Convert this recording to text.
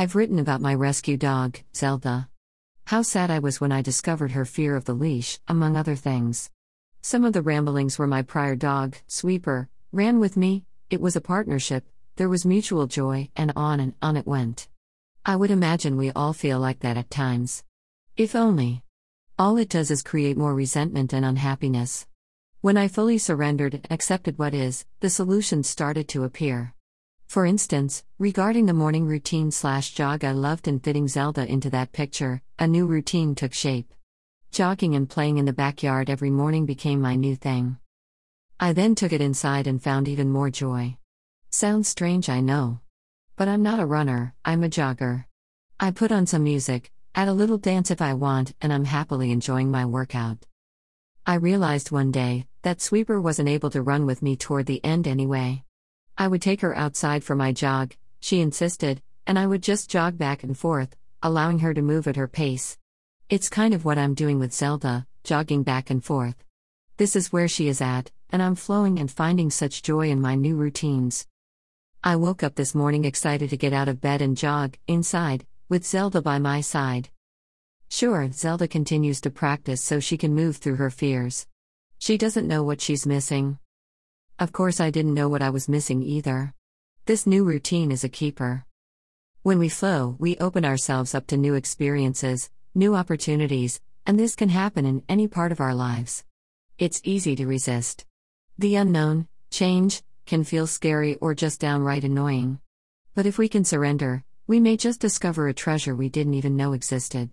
I've written about my rescue dog, Zelda. How sad I was when I discovered her fear of the leash, among other things. Some of the ramblings were my prior dog, Sweeper, ran with me, it was a partnership, there was mutual joy, and on and on it went. I would imagine we all feel like that at times. If only. All it does is create more resentment and unhappiness. When I fully surrendered and accepted what is, the solutions started to appear. For instance, regarding the morning routine slash jog I loved and fitting Zelda into that picture, a new routine took shape. Jogging and playing in the backyard every morning became my new thing. I then took it inside and found even more joy. Sounds strange, I know. But I'm not a runner, I'm a jogger. I put on some music, add a little dance if I want, and I'm happily enjoying my workout. I realized one day that Sweeper wasn't able to run with me toward the end anyway. I would take her outside for my jog, she insisted, and I would just jog back and forth, allowing her to move at her pace. It's kind of what I'm doing with Zelda, jogging back and forth. This is where she is at, and I'm flowing and finding such joy in my new routines. I woke up this morning excited to get out of bed and jog, inside, with Zelda by my side. Sure, Zelda continues to practice so she can move through her fears. She doesn't know what she's missing. Of course, I didn't know what I was missing either. This new routine is a keeper. When we flow, we open ourselves up to new experiences, new opportunities, and this can happen in any part of our lives. It's easy to resist. The unknown, change, can feel scary or just downright annoying. But if we can surrender, we may just discover a treasure we didn't even know existed.